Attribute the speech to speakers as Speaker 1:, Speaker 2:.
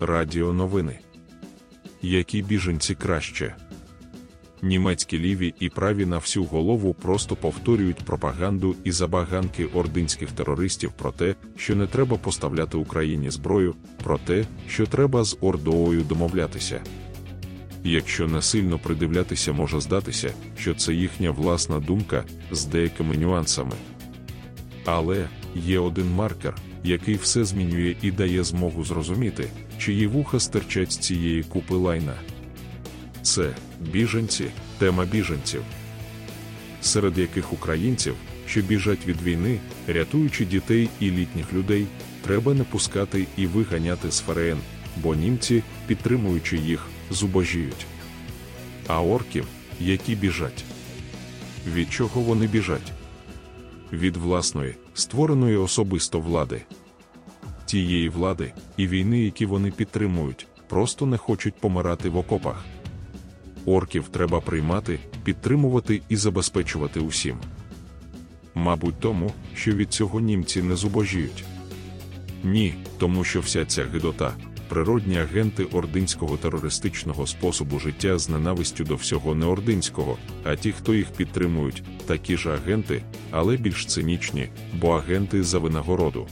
Speaker 1: Радіо новини. Які біженці краще? Німецькі ліві і праві на всю голову просто повторюють пропаганду і забаганки ординських терористів про те, що не треба поставляти Україні зброю, про те, що треба з Ордою домовлятися. Якщо не сильно придивлятися, може здатися, що це їхня власна думка з деякими нюансами. Але є один маркер, який все змінює і дає змогу зрозуміти, чиї вуха стирчать з цієї купи лайна. Це біженці, тема біженців, серед яких українців, що біжать від війни, рятуючи дітей і літніх людей, треба не пускати і виганяти з ФРН, бо німці, підтримуючи їх, зубожіють. А орків, які біжать. Від чого вони біжать? Від власної, створеної особисто влади. Тієї влади і війни, які вони підтримують, просто не хочуть помирати в окопах. Орків треба приймати, підтримувати і забезпечувати усім. Мабуть, тому, що від цього німці не зубожіють. Ні, тому що вся ця гидота, природні агенти ординського терористичного способу життя з ненавистю до всього неординського, а ті, хто їх підтримують, такі ж агенти, але більш цинічні, бо агенти за винагороду.